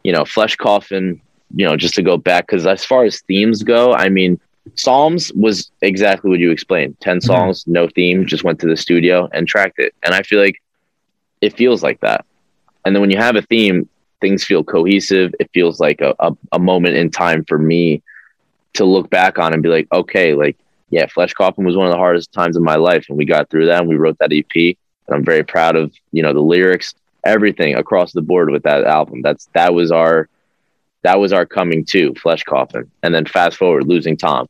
you know, Flesh Coffin, you know, just to go back, because as far as themes go, I mean, Psalms was exactly what you explained 10 mm-hmm. songs, no theme, just went to the studio and tracked it. And I feel like it feels like that. And then when you have a theme, things feel cohesive. It feels like a, a, a moment in time for me to look back on and be like, okay, like, yeah, Flesh Coffin was one of the hardest times of my life. And we got through that and we wrote that EP. And I'm very proud of, you know, the lyrics, everything across the board with that album. That's, that was our, that was our coming to Flesh Coffin. And then fast forward, losing Tom.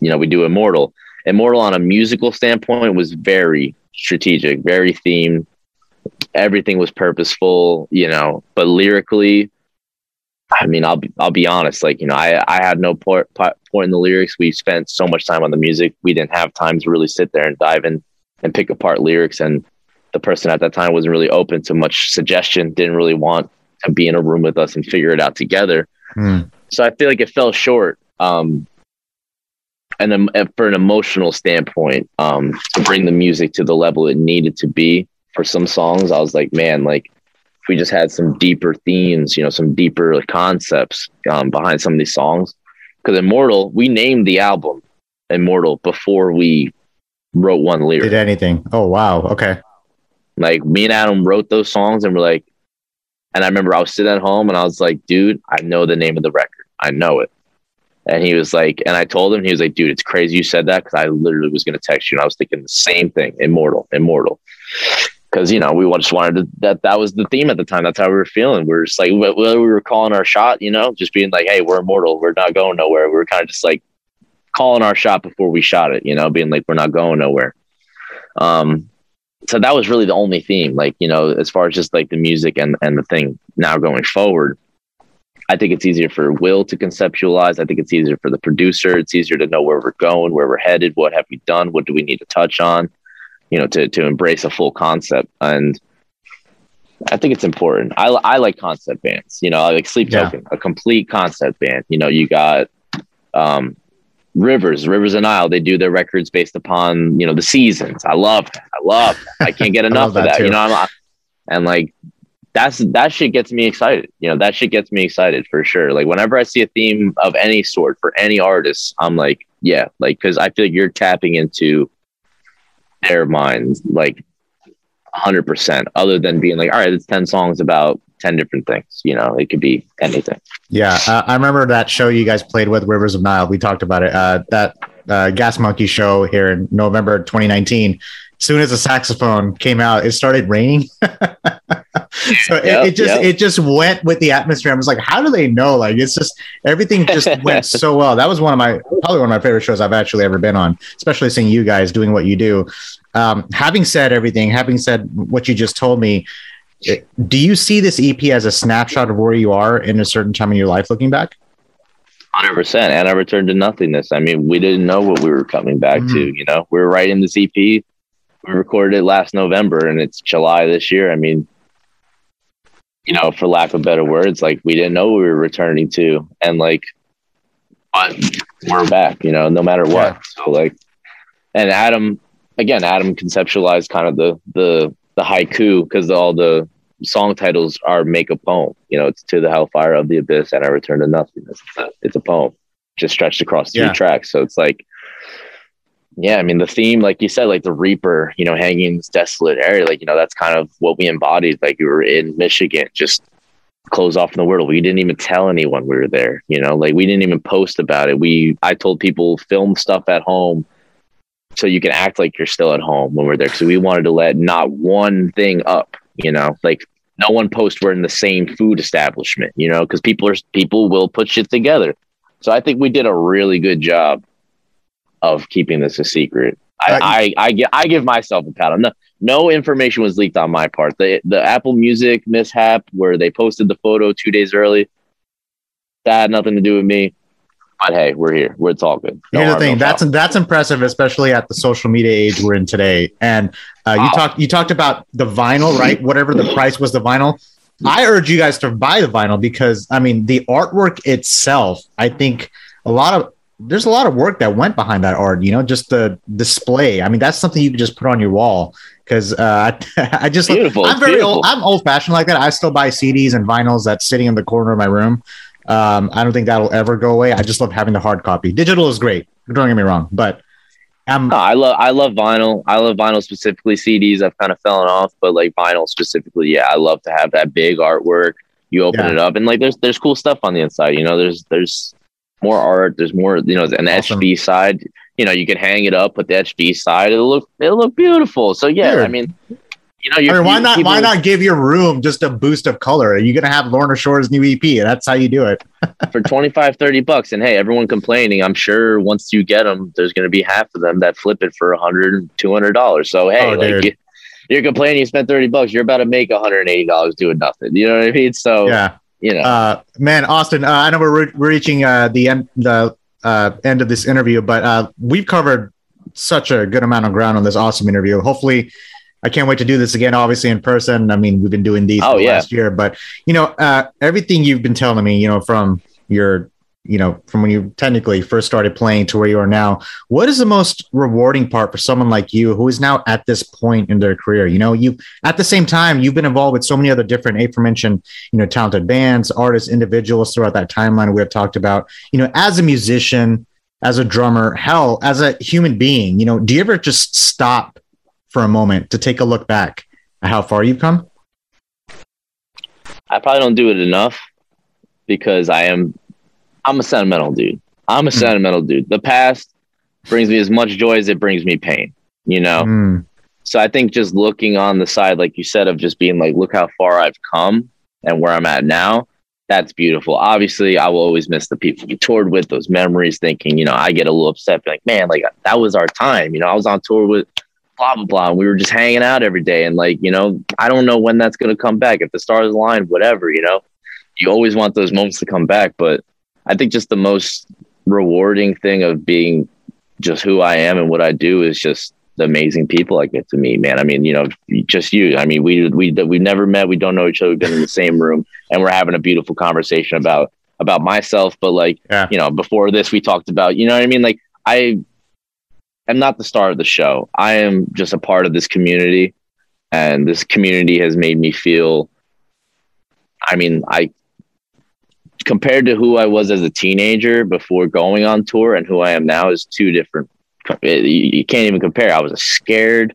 You know, we do Immortal. Immortal on a musical standpoint was very strategic, very themed. Everything was purposeful, you know, but lyrically, I mean, I'll be, I'll be honest. Like, you know, I, I had no part point in the lyrics. We spent so much time on the music. We didn't have time to really sit there and dive in and pick apart lyrics. And the person at that time wasn't really open to much suggestion, didn't really want to be in a room with us and figure it out together. Mm. So I feel like it fell short. Um, and then for an emotional standpoint, um, to bring the music to the level it needed to be for some songs, I was like, man, like if we just had some deeper themes, you know, some deeper concepts um, behind some of these songs. Because Immortal, we named the album Immortal before we wrote one lyric. Did anything? Oh wow, okay. Like me and Adam wrote those songs, and we're like, and I remember I was sitting at home and I was like, dude, I know the name of the record. I know it. And he was like, and I told him, he was like, dude, it's crazy you said that because I literally was going to text you and I was thinking the same thing immortal, immortal. Because, you know, we just wanted to, that, that was the theme at the time. That's how we were feeling. We are just like, whether we were calling our shot, you know, just being like, hey, we're immortal. We're not going nowhere. We were kind of just like calling our shot before we shot it, you know, being like, we're not going nowhere. Um, so that was really the only theme like you know as far as just like the music and and the thing now going forward i think it's easier for will to conceptualize i think it's easier for the producer it's easier to know where we're going where we're headed what have we done what do we need to touch on you know to to embrace a full concept and I think it's important. I, I like concept bands, you know, I like Sleep Token, a complete concept band. You know, you got um, Rivers, Rivers of Nihil, they do their records based upon you know the seasons. I love that. I love. That. I can't get enough of that. that you know, I'm, and like that's that shit gets me excited. You know, that shit gets me excited for sure. Like whenever I see a theme of any sort for any artist, I'm like, yeah, like because I feel like you're tapping into their minds like 100 percent. Other than being like, all right, it's ten songs about 10 different things. You know, it could be anything. Yeah. Uh, I remember that show you guys played with Rivers of Nihil. We talked about it. Uh, that uh, Gas Monkey show here in November 2019. As soon as the saxophone came out, it started raining. so yep, it, it, just yep. it just went with the atmosphere. I was like, how do they know? Like it's just everything just went so well. That was one of my probably one of my favorite shows I've actually ever been on, especially seeing you guys doing what you do. Um, having said everything, having said what you just told me, do you see this EP as a snapshot of where you are in a certain time in your life looking back? 100%. And I returned to nothingness. I mean, we didn't know what we were coming back mm-hmm. to. You know, we were writing this EP. We recorded it last November and it's July this year. I mean, you know, for lack of better words, like we didn't know we were returning to, and like, but we're back, you know, no matter what. Yeah. So like, and Adam, again, Adam conceptualized kind of the the the haiku because all the song titles are make a poem. You know, it's to the hellfire of the abyss and I return to nothingness. It's a, it's a poem just stretched across three yeah. tracks. So it's like, yeah, I mean, the theme, like you said, like the Reaper, you know, hanging in this desolate area, like, you know, that's kind of what we embodied. Like we were in Michigan, just closed off from the world. We didn't even tell anyone we were there, you know, like we didn't even post about it. We, I told people film stuff at home so you can act like you're still at home when we're there. So we wanted to let not one thing up, you know, like no one post we're in the same food establishment, you know, because people are people will put shit together. So I think we did a really good job of keeping this a secret. I, I, I, I give myself a pat on. No, no information was leaked on my part. The the Apple Music mishap where they posted the photo two days early, that had nothing to do with me. But hey, we're here. We're it's all good. No Here's the thing. No that's that's impressive, especially at the social media age we're in today. And uh, you talked you talked about the vinyl, right? Whatever the price was, the vinyl. I urge you guys to buy the vinyl because I mean the artwork itself. I think a lot of there's a lot of work that went behind that art. You know, just the display. I mean, that's something you can just put on your wall because uh, I, I just beautiful. I'm very beautiful. old. I'm old fashioned like that. I still buy CDs and vinyls that's sitting in the corner of my room. Um, I don't think that'll ever go away. I just love having the hard copy. Digital is great. Don't get me wrong, but um, no, I love I love vinyl. I love vinyl specifically. CDs I've kind of fallen off, but like vinyl specifically, yeah, I love to have that big artwork. You open yeah. it up and like there's there's cool stuff on the inside. You know, there's there's more art. There's more. You know, an awesome. etched B side. You know, you can hang it up, with the etched B side. It'll look it'll look beautiful. So yeah, Weird. I mean, you know, I mean, why not? Why not give your room just a boost of color? Are You're gonna have Lorna Shore's new EP, and that's how you do it. for 25, 30 bucks, and hey, everyone complaining. I'm sure once you get them, there's gonna be half of them that flip it for 100 200 dollars. So hey, oh, like you, you're complaining you spent 30 bucks, you're about to make 180 dollars doing nothing. You know what I mean? So yeah, you know, uh, man, Austin, uh, I know we're, re- reaching uh, the end the uh, end of this interview, but uh, we've covered such a good amount of ground on this awesome interview. Hopefully I can't wait to do this again, obviously in person. I mean, we've been doing these oh, yeah. last year, but you know, uh, everything you've been telling me, you know, from your, you know, from when you technically first started playing to where you are now, what is the most rewarding part for someone like you who is now at this point in their career? You know, you at the same time, you've been involved with so many other different aforementioned, you know, talented bands, artists, individuals throughout that timeline we have talked about. You know, as a musician, as a drummer, hell, as a human being, you know, do you ever just stop for a moment to take a look back at how far you've come? I probably don't do it enough because I am I'm a sentimental dude. I'm a mm. sentimental dude. The past brings me as much joy as it brings me pain, you know? Mm. So I think just looking on the side, like you said, of just being like, look how far I've come and where I'm at now, that's beautiful. Obviously, I will always miss the people we toured with, those memories, thinking, you know, I get a little upset, like, man, like that was our time. You know, I was on tour with blah blah blah. And we were just hanging out every day, and like you know, I don't know when that's going to come back. If the stars align, whatever, you know, you always want those moments to come back. But I think just the most rewarding thing of being just who I am and what I do is just the amazing people I get to meet, man. I mean, you know, just you. I mean, we we we never met. We don't know each other. We've been in the same room, and we're having a beautiful conversation about about myself. But like, yeah. you know, before this, we talked about, you know what I mean? Like, I am not the star of the show. I am just a part of this community, and this community has made me feel. I mean, I compared to who I was as a teenager before going on tour and who I am now is two different. You can't even compare. I was scared,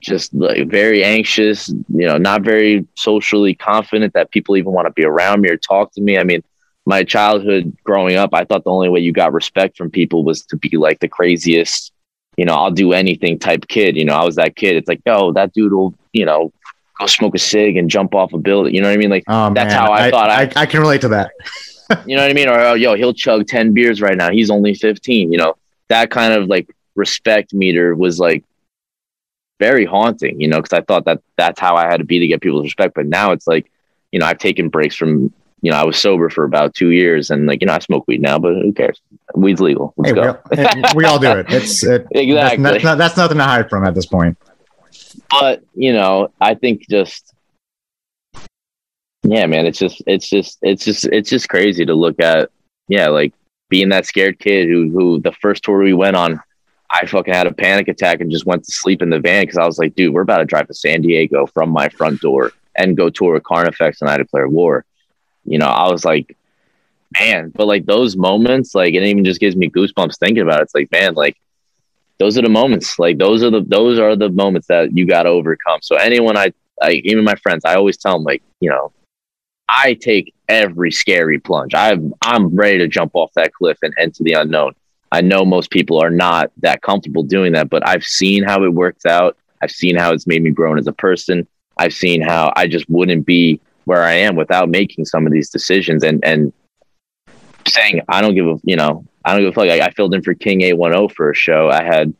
just like very anxious, you know, not very socially confident that people even want to be around me or talk to me. I mean, my childhood growing up, I thought the only way you got respect from people was to be like the craziest, you know, I'll do anything type kid. You know, I was that kid. It's like, oh, that dude will, you know, go smoke a cig and jump off a building. You know what I mean? Like oh, that's man. how I, I thought. I, I, I can relate to that. you know what I mean? Or oh, yo, he'll chug ten beers right now. He's only fifteen. You know, that kind of like respect meter was like very haunting. You know, because I thought that that's how I had to be to get people's respect. But now it's like, you know, I've taken breaks from you know, I was sober for about two years, and like you know, I smoke weed now, but who cares? Weed's legal. Let's hey, go. We all, we all, do it. It's it, exactly that's, that's nothing to hide from at this point. But you know, I think just yeah, man, it's just it's just it's just it's just crazy to look at. Yeah, like being that scared kid who who the first tour we went on, I fucking had a panic attack and just went to sleep in the van because I was like, dude, we're about to drive to San Diego from my front door and go tour with Carnifex and I declare war. You know, I was like, man, but like those moments, like it even just gives me goosebumps thinking about it. It's like, man, like those are the moments. Like those are the those are the moments that you got to overcome. So anyone I, I even my friends, I always tell them like, you know, I take every scary plunge. I'm I'm ready to jump off that cliff and into the unknown. I know most people are not that comfortable doing that, but I've seen how it works out. I've seen how it's made me grow as a person. I've seen how I just wouldn't be where I am without making some of these decisions and and saying I don't give a you know I don't give a fuck. I, I filled in for King 810 for a show. I had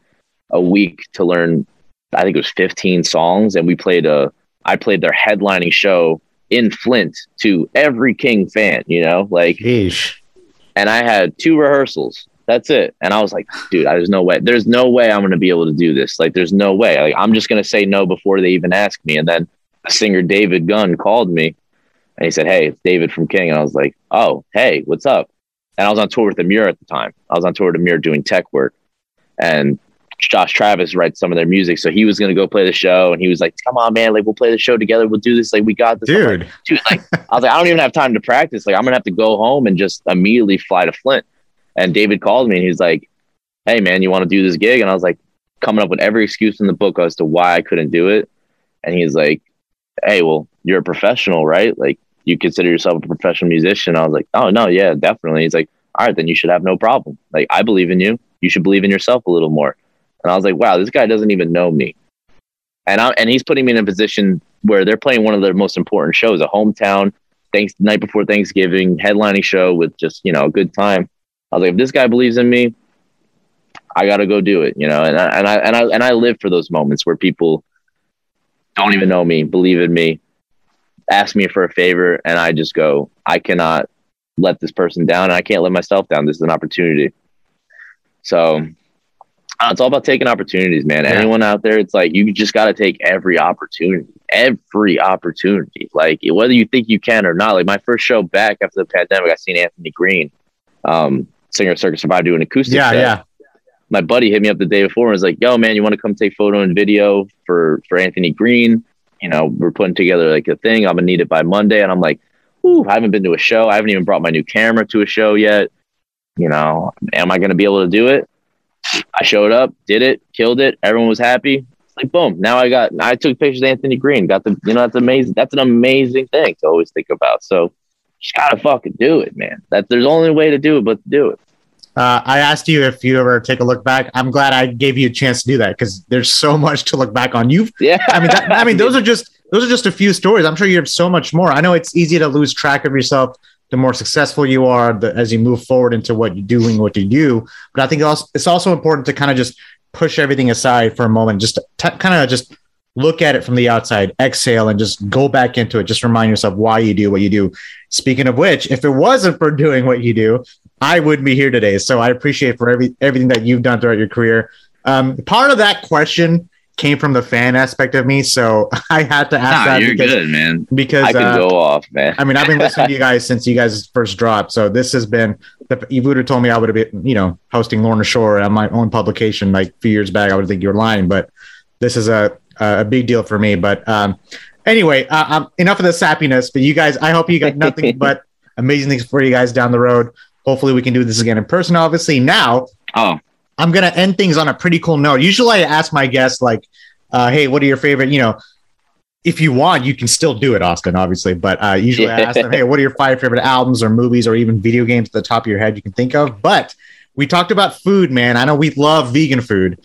a week to learn. I think it was 15 songs, and we played a. I played their headlining show in Flint to every King fan. You know, like, and I had two rehearsals. That's it. And I was like, dude, there's no way. There's no way I'm going to be able to do this. Like, there's no way. Like, I'm just going to say no before they even ask me. And then the singer David Gunn called me and he said, Hey, it's David from King. And I was like, Oh, hey, what's up? And I was on tour with Emmure at the time. I was on tour with Emmure doing tech work. And Josh Travis writes some of their music. So he was going to go play the show. And he was like, Come on, man. Like, we'll play the show together. We'll do this. Like, we got this. Dude. like, dude, like, I was like, I don't even have time to practice. Like, I'm going to have to go home and just immediately fly to Flint. And David called me and he's like, Hey, man, you want to do this gig? And I was like, coming up with every excuse in the book as to why I couldn't do it. And he's like, Hey, well, you're a professional, right? Like, you consider yourself a professional musician. I was like, Oh, no, yeah, definitely. He's like, All right, then you should have no problem. Like, I believe in you. You should believe in yourself a little more. And I was like, Wow, this guy doesn't even know me. And I, and he's putting me in a position where they're playing one of their most important shows, a hometown, thanks night before Thanksgiving, headlining show with just, you know, a good time. I was like, if this guy believes in me, I got to go do it, you know. And I, and I and I and I live for those moments where people don't even know me, believe in me, ask me for a favor, and I just go, I cannot let this person down, and I can't let myself down. This is an opportunity. So uh, it's all about taking opportunities, man. Yeah. Anyone out there, it's like you just got to take every opportunity, every opportunity. Like whether you think you can or not. Like my first show back after the pandemic, I seen Anthony Green, um, singer of Circa Survive, do an acoustic. Yeah, set. yeah. My buddy hit me up the day before and was like, "Yo, man, you want to come take photo and video for for Anthony Green? You know, we're putting together like a thing. I'm gonna need it by Monday." And I'm like, "Ooh, I haven't been to a show. I haven't even brought my new camera to a show yet. You know, am I gonna be able to do it?" I showed up, did it, killed it. Everyone was happy. It's like boom. Now I got. I took pictures of Anthony Green. Got the. You know, that's amazing. That's an amazing thing to always think about. So, just gotta fucking do it, man. That there's only way to do it, but do it. Uh, I asked you if you ever take a look back. I'm glad I gave you a chance to do that because there's so much to look back on. You've, Yeah. I mean, that, I mean, those are just those are just a few stories. I'm sure you have so much more. I know it's easy to lose track of yourself the more successful you are, the, as you move forward into what you're doing, what you do. But I think also, it's also important to kind of just push everything aside for a moment, just t- kind of just look at it from the outside, exhale, and just go back into it. Just remind yourself why you do what you do. Speaking of which, if it wasn't for doing what you do, I wouldn't be here today. So I appreciate for every everything that you've done throughout your career. Um, part of that question came from the fan aspect of me, so I had to ask Nah, that you're because, good, man. because I could uh, go off, man. I mean, I've been listening to you guys since you guys first dropped. So this has been, if you would have told me I would have been, you know, hosting Lorna Shore on my own publication like a few years back, I would think you're lying. But this is a a big deal for me. But um, anyway, uh, um, enough of the sappiness. But you guys, I hope you got nothing but amazing things for you guys down the road. Hopefully, we can do this again in person. Obviously, now Oh, I'm gonna end things on a pretty cool note. Usually, I ask my guests like, uh, "Hey, what are your favorite?" You know, if you want, you can still do it, Austin. Obviously, but uh, usually I ask them, "Hey, what are your five favorite albums or movies or even video games at the top of your head you can think of?" But we talked about food, man. I know we love vegan food.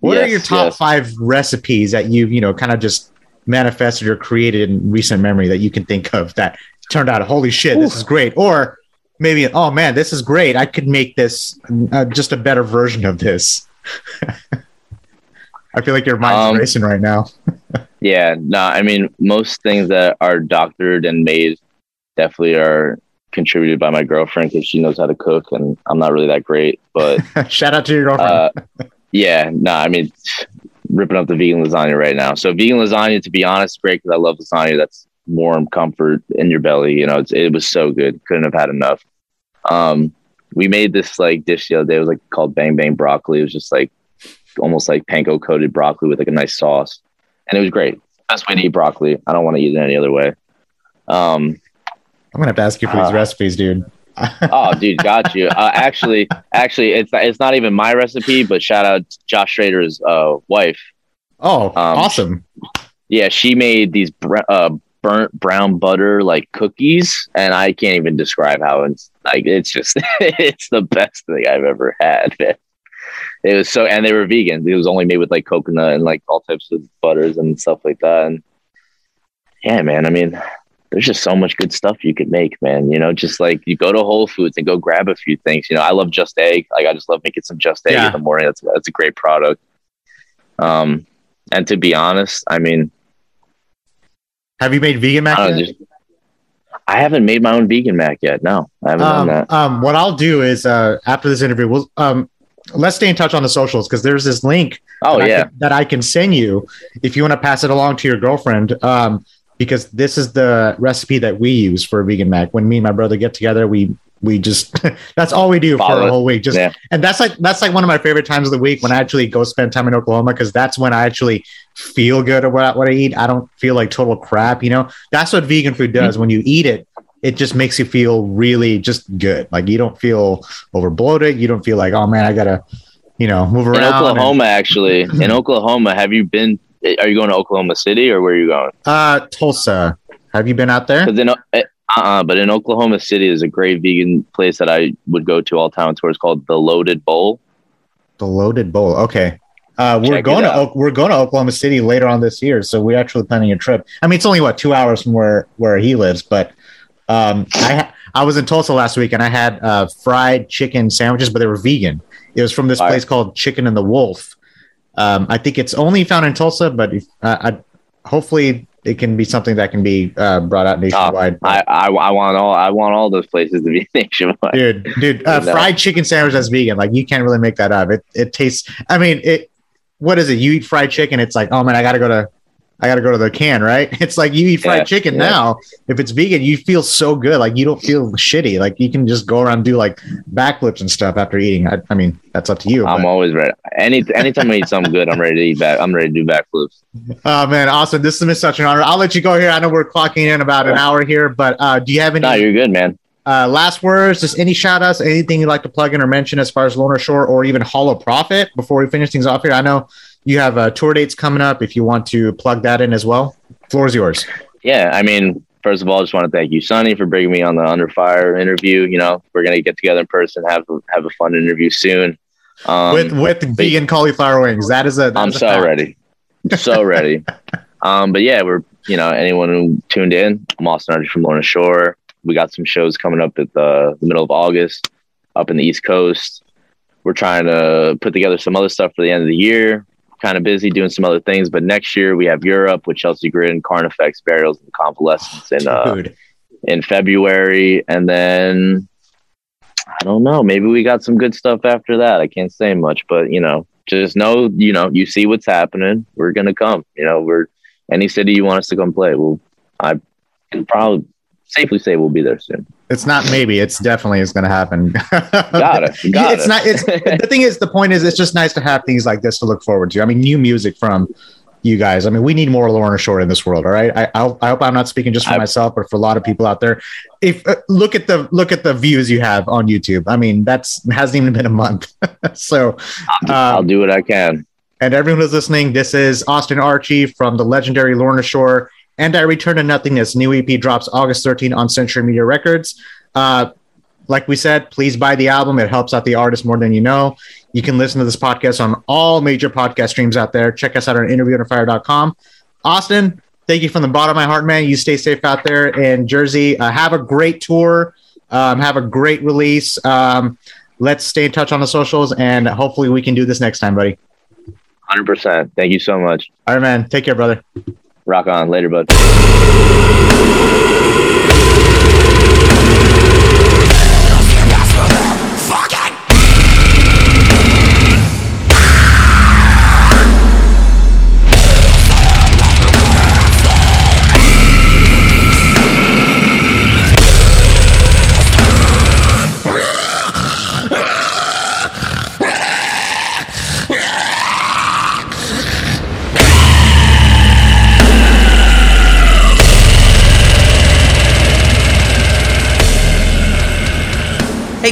What are your top yes. five recipes that you you know kind of just manifested or created in recent memory that you can think of that turned out holy shit this is great or maybe oh man this is great i could make this uh, just a better version of this i feel like your mind's Um, racing right now yeah. No, I mean, most things that are doctored and made definitely are contributed by my girlfriend because she knows how to cook, and I'm not really that great. But shout out to your girlfriend uh, yeah, no, I mean, ripping up the vegan lasagna right now. So vegan lasagna, to be honest, great because I love lasagna. That's warm comfort in your belly. You know, it was so good. Couldn't have had enough. Um, we made this like dish the other day. It was like called Bang Bang Broccoli. It was just like almost like panko coated broccoli with like a nice sauce, and it was great. Best way to eat broccoli. I don't want to eat it any other way. Um, I'm gonna have to ask you for these uh, recipes, dude. oh, dude, got you. Uh, actually, actually, it's it's not even my recipe, but shout out Josh Schroeder's uh, wife. Oh, um, awesome! Yeah, she made these br- uh, burnt brown butter like cookies, and I can't even describe how it's like. It's just it's the best thing I've ever had. It was so, and they were vegan. It was only made with like coconut and like all types of butters and stuff like that. And yeah, man, I mean, there's just so much good stuff you could make, man. You know, just like you go to Whole Foods and go grab a few things. You know, I love Just Egg. Like I just love making some Just Egg yeah. in the morning. That's that's a great product. Um, and to be honest, I mean, have you made vegan mac? I, know, just, I haven't made my own vegan mac yet. No, I haven't um, done that. Um, what I'll do is uh, after this interview, we'll um, let's stay in touch on the socials because there's this link. Oh that yeah, I can, that I can send you if you want to pass it along to your girlfriend. Um, because this is the recipe that we use for a vegan mac. When me and my brother get together, we we just that's all we do Follow for a whole week. Just yeah. and that's like that's like one of my favorite times of the week when I actually go spend time in Oklahoma because that's when I actually feel good about what I eat. I don't feel like total crap. You know, that's what vegan food does. Mm-hmm. When you eat it, it just makes you feel really just good. Like you don't feel over bloated. You don't feel like oh man, I gotta you know move around. In Oklahoma, and- actually, in Oklahoma, have you been are you going to Oklahoma City or where are you going? Uh, Tulsa. Have you been out there? Then, uh, uh uh. but in Oklahoma City is a great vegan place that I would go to all time tour. It's called the Loaded Bowl. The Loaded Bowl. Okay. Uh, we're Check going to we're going to Oklahoma City later on this year, so we're actually planning a trip. I mean, it's only what two hours from where where he lives, but um, I I was in Tulsa last week and I had uh, fried chicken sandwiches, but they were vegan. It was from this all place right. called Chicken and the Wolf, um, I think it's only found in Tulsa, but if, uh, I, hopefully it can be something that can be uh, brought out nationwide. Oh, I, I, I, want all I want all those places to be nationwide. Dude, dude, uh, fried chicken sandwich that's vegan, like you can't really make that up. It it tastes. I mean, it. What is it? You eat fried chicken, it's like, oh man, I got to go to I got to go to the can, right? It's like you eat fried yeah, chicken yeah. now. If it's vegan, you feel so good. Like you don't feel shitty. Like you can just go around and do like backflips and stuff after eating. I, I mean, that's up to you. I'm but. always ready. Any anytime I eat something good, I'm ready to eat back. I'm ready to do backflips. Oh man, awesome! This has been such an honor. I'll let you go here. I know we're clocking in about an hour here, but uh, do you have any? No, you're good, man. Uh, last words, just any shout outs, anything you'd like to plug in or mention as far as Lorna Shore or even Hollow Profit before we finish things off here? I know you have uh, tour dates coming up. If you want to plug that in as well, floor is yours. Yeah, I mean, first of all, I just want to thank you, Sonny, for bringing me on the Under Fire interview. You know, we're gonna get together in person, have have a fun interview soon. Um, with with vegan cauliflower wings. That is a. am so fact. ready, so ready. Um, but yeah, we're you know anyone who tuned in. I'm Austin Archey from Lorna Shore we got some shows coming up at the, the middle of August up in the East Coast. We're trying to put together some other stuff for the end of the year. Kind of busy doing some other things, but next year we have Europe with Chelsea Grin, Carnifex, Burials, and Convalescence in uh, in February, and then I don't know. Maybe we got some good stuff after that. I can't say much, but you know, just know, you know, you see what's happening. We're gonna come. You know, we're any city you want us to come play. Well, I can probably safely say we'll be there soon. It's not maybe. It's definitely is going to happen. got it. Got it's it. not. It's the thing is. The point is, it's just nice to have things like this to look forward to. I mean, new music from you guys. I mean, we need more Lorna Shore in this world. All right. I, I'll, i hope I'm not speaking just for I, myself, but for a lot of people out there. If uh, look at the look at the views you have on YouTube. I mean, that's hasn't even been a month. so um, I'll do what I can. And everyone who's listening, this is Austin Archey from the legendary Lorna Shore and I Return to Nothingness. New EP drops August 13 on Century Media Records. Uh, like we said, please buy the album. It helps out the artist more than you know. You can listen to this podcast on all major podcast streams out there. Check us out on interviewunderfire.com. Austin, thank you from the bottom of my heart, man. You stay safe out there in Jersey. Uh, have a great tour. Um, have a great release. Um, let's stay in touch on the socials, and hopefully we can do this next time, buddy. 100%. Thank you so much. All right, man. Take care, brother. Rock on. Later, bud.